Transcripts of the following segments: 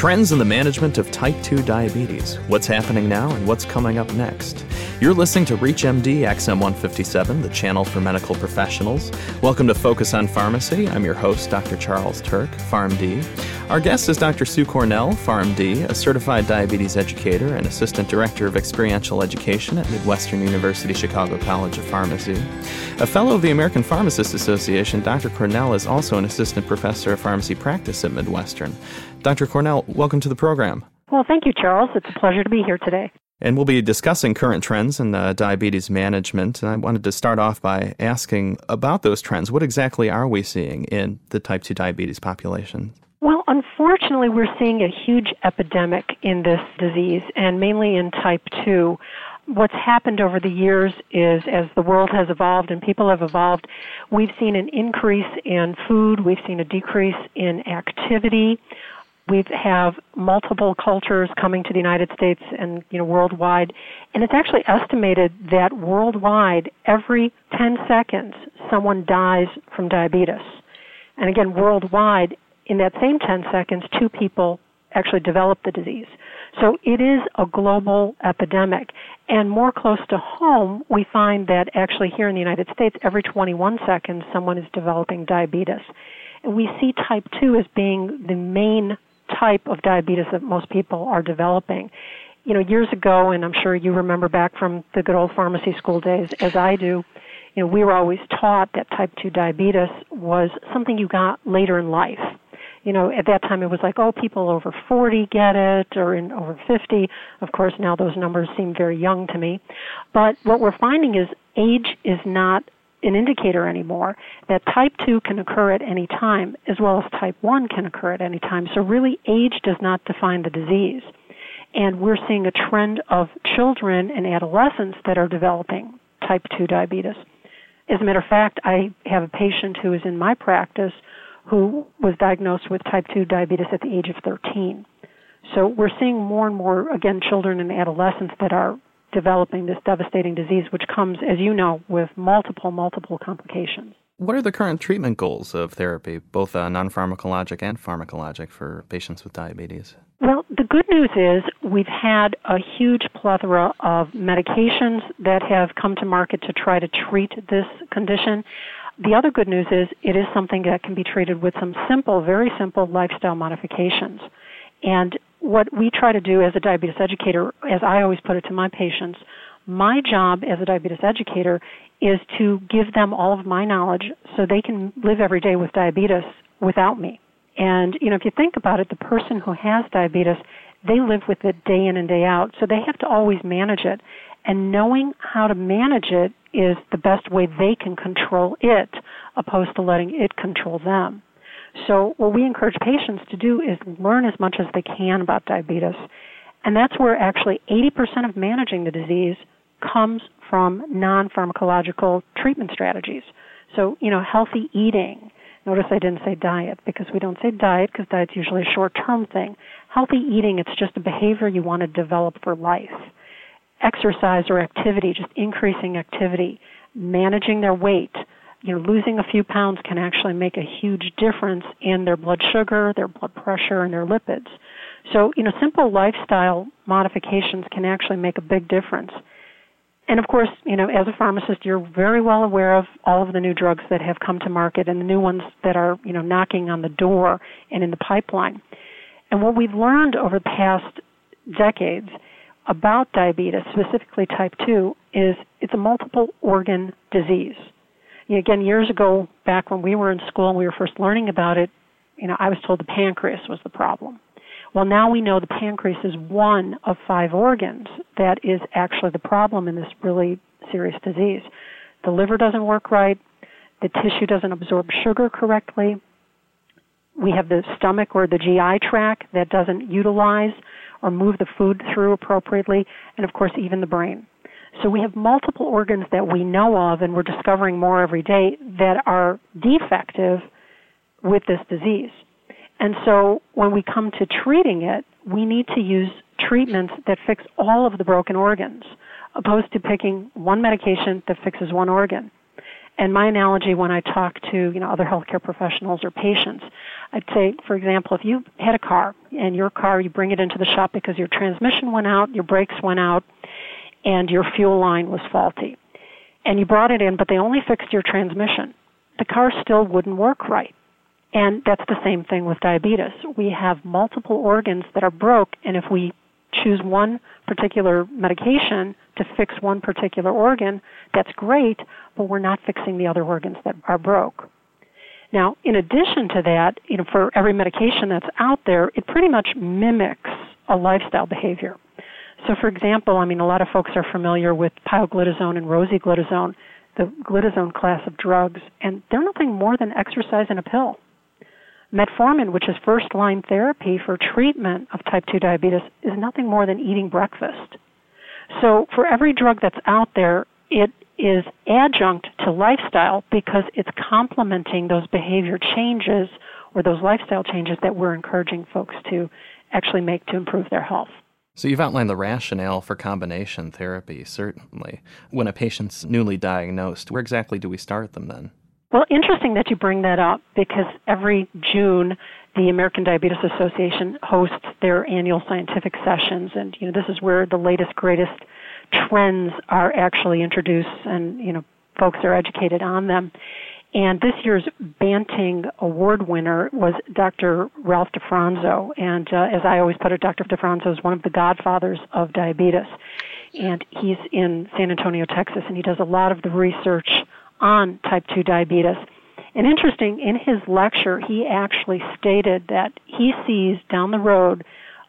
Trends in the management of type 2 diabetes. What's happening now and what's coming up next. You're listening to ReachMD XM 157, the channel for medical professionals. Welcome to Focus on Pharmacy. I'm your host, Dr. Charles Turck, PharmD. Our guest is Dr. Sue Cornell, PharmD, a certified diabetes educator and assistant director of experiential education at Midwestern University Chicago College of Pharmacy. A fellow of the American Pharmacists Association, Dr. Cornell is also an assistant professor of pharmacy practice at Midwestern. Dr. Cornell, welcome to the program. Well, thank you, Charles. It's a pleasure to be here today. And we'll be discussing current trends in uh, diabetes management. And I wanted to start off by asking about those trends. What exactly are we seeing in the type 2 diabetes population? Well, unfortunately, we're seeing a huge epidemic in this disease, and mainly in type 2 what's happened over the years is as the world has evolved and people have evolved, we've seen an increase in food, we've seen a decrease in activity, we have multiple cultures coming to the United States and you know worldwide, and it's actually estimated that worldwide, every 10 seconds, someone dies from diabetes. And again, worldwide, in that same 10 seconds, two people actually develop the disease. So it is a global epidemic. And more close to home, we find that actually here in the United States, every 21 seconds, someone is developing diabetes. And we see type 2 as being the main type of diabetes that most people are developing. You know, years ago, and I'm sure you remember back from the good old pharmacy school days, as I do, you know, we were always taught that type 2 diabetes was something you got later in life. You know, at that time it was like, oh, people over 40 get it, or in over 50. Of course, now those numbers seem very young to me. But what we're finding is age is not an indicator anymore that type 2 can occur at any time as well as type 1 can occur at any time. So really age does not define the disease. And we're seeing a trend of children and adolescents that are developing type 2 diabetes. As a matter of fact, I have a patient who is in my practice who was diagnosed with type 2 diabetes at the age of 13. So we're seeing more and more, again, children and adolescents that are developing this devastating disease, which comes, as you know, with multiple, multiple complications. What are the current treatment goals of therapy, both uh, non pharmacologic and pharmacologic, for patients with diabetes? Well, the good news is we've had a huge plethora of medications that have come to market to try to treat this condition. The other good news is it is something that can be treated with some simple, very simple lifestyle modifications. And what we try to do as a diabetes educator, as I always put it to my patients, my job as a diabetes educator is to give them all of my knowledge so they can live every day with diabetes without me. And, you know, if you think about it, the person who has diabetes, they live with it day in and day out, so they have to always manage it. And knowing how to manage it is the best way they can control it, opposed to letting it control them. So what we encourage patients to do is learn as much as they can about diabetes. And that's where actually 80% of managing the disease comes from non-pharmacological treatment strategies. So, you know, healthy eating. Notice I didn't say diet because we don't say diet because diet's usually a short-term thing. Healthy eating, it's just a behavior you want to develop for life. Exercise or activity, just increasing activity. Managing their weight you know, losing a few pounds can actually make a huge difference in their blood sugar, their blood pressure, and their lipids. So, you know, simple lifestyle modifications can actually make a big difference. And of course, you know, as a pharmacist, you're very well aware of all of the new drugs that have come to market and the new ones that are, you know, knocking on the door and in the pipeline. And what we've learned over the past decades about diabetes, specifically type 2, is it's a multiple organ disease again, years ago, back when we were in school and we were first learning about it, you know, I was told the pancreas was the problem. Well, now we know the pancreas is one of five organs that is actually the problem in this really serious disease. The liver doesn't work right. The tissue doesn't absorb sugar correctly. We have the stomach or the GI tract that doesn't utilize or move the food through appropriately, and of course, even the brain. So we have multiple organs that we know of, and we're discovering more every day that are defective with this disease. And so when we come to treating it, we need to use treatments that fix all of the broken organs, opposed to picking one medication that fixes one organ. And my analogy when I talk to, you know, other healthcare professionals or patients, I'd say, for example, if you had a car and your car, you bring it into the shop because your transmission went out, your brakes went out, and your fuel line was faulty. And you brought it in, but they only fixed your transmission. The car still wouldn't work right. And that's the same thing with diabetes. We have multiple organs that are broke, and if we choose one particular medication to fix one particular organ, that's great, but we're not fixing the other organs that are broke. Now, in addition to that, you know, for every medication that's out there, it pretty much mimics a lifestyle behavior. So, for example, I mean, a lot of folks are familiar with pioglitazone and rosiglitazone, the glitazone class of drugs, and they're nothing more than exercise in a pill. Metformin, which is first line therapy for treatment of type 2 diabetes, is nothing more than eating breakfast. So, for every drug that's out there, it is adjunct to lifestyle because it's complementing those behavior changes or those lifestyle changes that we're encouraging folks to actually make to improve their health. So, you've outlined the rationale for combination therapy, certainly. When a patient's newly diagnosed, where exactly do we start them then? Well, interesting that you bring that up because every June the American Diabetes Association hosts their annual scientific sessions and you know this is where the latest greatest trends are actually introduced and you know folks are educated on them. And this year's Banting Award winner was Dr. Ralph DeFronzo. And uh, as I always put it, Dr. DeFronzo is one of the godfathers of diabetes. And he's in San Antonio, Texas, and he does a lot of the research on type 2 diabetes. And interesting, in his lecture, he actually stated that he sees down the road,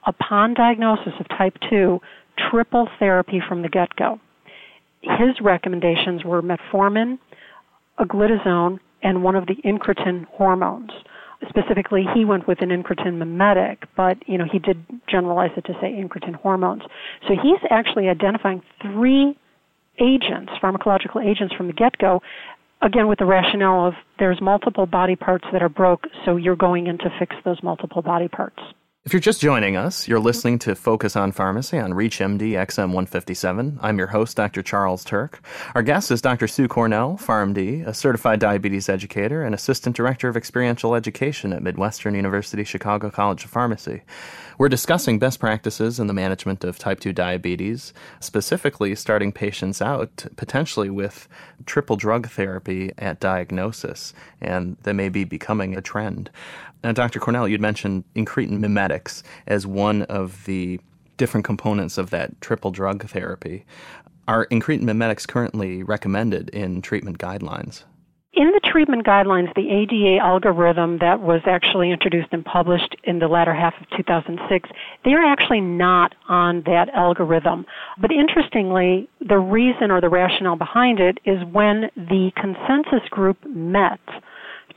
upon diagnosis of type 2, triple therapy from the get go. His recommendations were metformin, a glitazone, and one of the incretin hormones. Specifically, he went with an incretin mimetic, but you know he did generalize it to say incretin hormones. So he's actually identifying three agents, pharmacological agents from the get-go, again with the rationale of there's multiple body parts that are broke, so you're going in to fix those multiple body parts. If you're just joining us, you're mm-hmm. listening to Focus on Pharmacy on ReachMD XM 157. I'm your host, Dr. Charles Turck. Our guest is Dr. Sue Cornell, PharmD, a certified diabetes educator and assistant director of experiential education at Midwestern University Chicago College of Pharmacy. We're discussing best practices in the management of type 2 diabetes, specifically starting patients out potentially with triple drug therapy at diagnosis, and that may be becoming a trend. Now, Dr. Cornell, you'd mentioned incretin as one of the different components of that triple drug therapy. Are incretin mimetics currently recommended in treatment guidelines? In the treatment guidelines, the ADA algorithm that was actually introduced and published in the latter half of 2006, they're actually not on that algorithm. But interestingly, the reason or the rationale behind it is when the consensus group met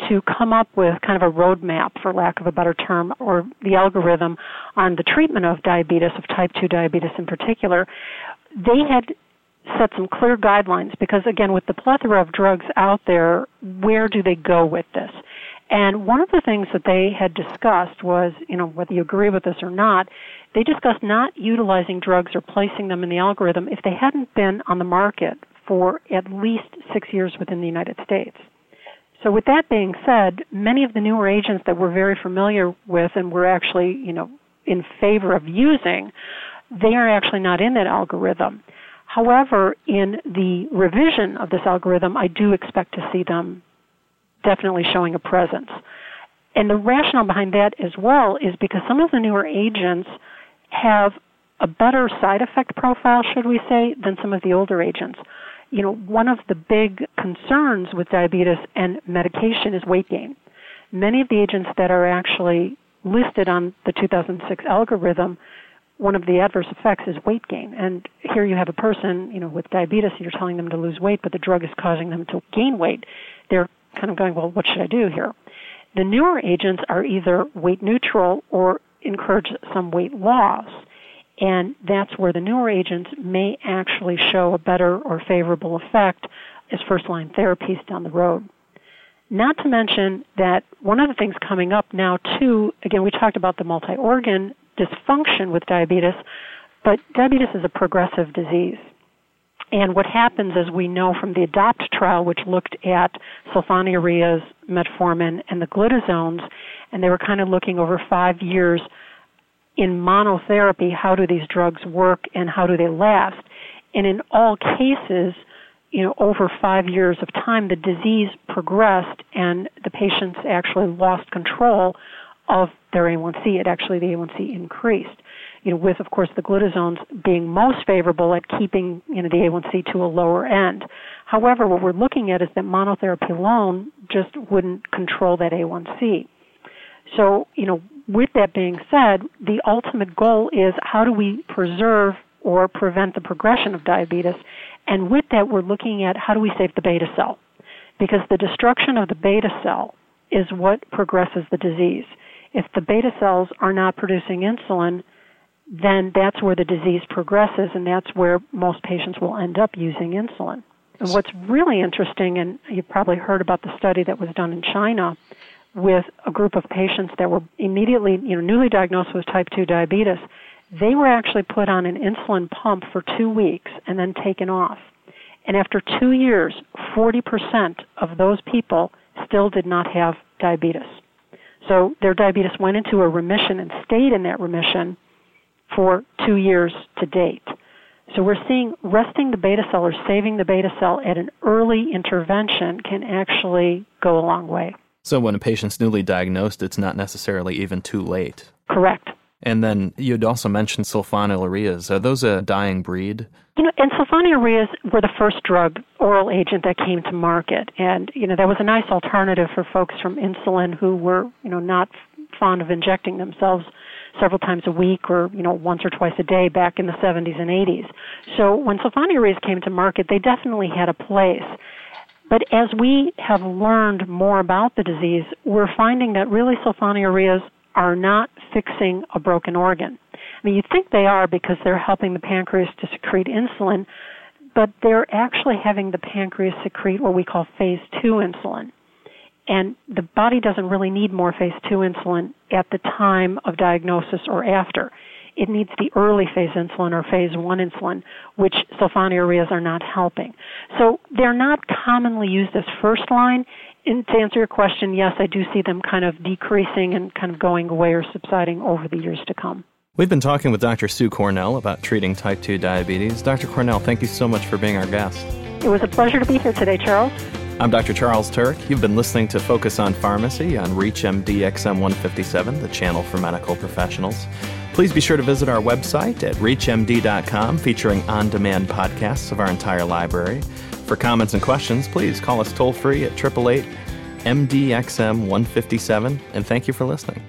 to come up with kind of a roadmap, for lack of a better term, or the algorithm on the treatment of diabetes, of type 2 diabetes in particular, they had set some clear guidelines because, again, with the plethora of drugs out there, where do they go with this? And one of the things that they had discussed was, you know, whether you agree with this or not, they discussed not utilizing drugs or placing them in the algorithm if they hadn't been on the market for at least six years within the United States. So with that being said, many of the newer agents that we're very familiar with and we're actually, you know, in favor of using, they are actually not in that algorithm. However, in the revision of this algorithm, I do expect to see them definitely showing a presence. And the rationale behind that as well is because some of the newer agents have a better side effect profile, should we say, than some of the older agents you know, one of the big concerns with diabetes and medication is weight gain. Many of the agents that are actually listed on the 2006 algorithm, one of the adverse effects is weight gain. And here you have a person, you know, with diabetes, you're telling them to lose weight, but the drug is causing them to gain weight. They're kind of going, well, what should I do here? The newer agents are either weight neutral or encourage some weight loss. And that's where the newer agents may actually show a better or favorable effect as first line therapies down the road. Not to mention that one of the things coming up now too, again we talked about the multi-organ dysfunction with diabetes, but diabetes is a progressive disease. And what happens, as we know from the ADOPT trial, which looked at sulfonylureas, metformin, and the glitazones, and they were kind of looking over five years in monotherapy, how do these drugs work and how do they last? And in all cases, you know, over five years of time, the disease progressed and the patients actually lost control of their A1C. It actually, the A1C increased. You know, with of course the glitazones being most favorable at keeping, you know, the A1C to a lower end. However, what we're looking at is that monotherapy alone just wouldn't control that A1C. So, you know, with that being said, the ultimate goal is how do we preserve or prevent the progression of diabetes? And with that, we're looking at how do we save the beta cell? Because the destruction of the beta cell is what progresses the disease. If the beta cells are not producing insulin, then that's where the disease progresses, and that's where most patients will end up using insulin. And what's really interesting, and you've probably heard about the study that was done in China with a group of patients that were immediately, you know, newly diagnosed with type 2 diabetes, they were actually put on an insulin pump for two weeks and then taken off. And after two years, 40% of those people still did not have diabetes. So their diabetes went into a remission and stayed in that remission for two years to date. So we're seeing resting the beta cell or saving the beta cell at an early intervention can actually go a long way. So when a patient's newly diagnosed, it's not necessarily even too late. Correct. And then you'd also mentioned sulfonylureas. Are those a dying breed? You know, and sulfonylureas were the first drug oral agent that came to market, and you know that was a nice alternative for folks from insulin who were you know not fond of injecting themselves several times a week or you know once or twice a day back in the 70s and 80s. So when sulfonylureas came to market, they definitely had a place. But as we have learned more about the disease, we're finding that really sulfonylureas are not fixing a broken organ. I mean, you'd think they are because they're helping the pancreas to secrete insulin, but they're actually having the pancreas secrete what we call phase 2 insulin. And the body doesn't really need more phase 2 insulin at the time of diagnosis or after. It needs the early phase insulin or phase 1 insulin, which sulfonylureas are not helping. So they're not commonly used as first line. And to answer your question, yes, I do see them kind of decreasing and kind of going away or subsiding over the years to come. We've been talking with Dr. Sue Cornell about treating type 2 diabetes. Dr. Cornell, thank you so much for being our guest. It was a pleasure to be here today, Charles. I'm Dr. Charles Turck. You've been listening to Focus on Pharmacy on ReachMD XM 157, the channel for medical professionals. Please be sure to visit our website at reachmd.com featuring on demand podcasts of our entire library. For comments and questions, please call us toll free at 888 MDXM 157, and thank you for listening.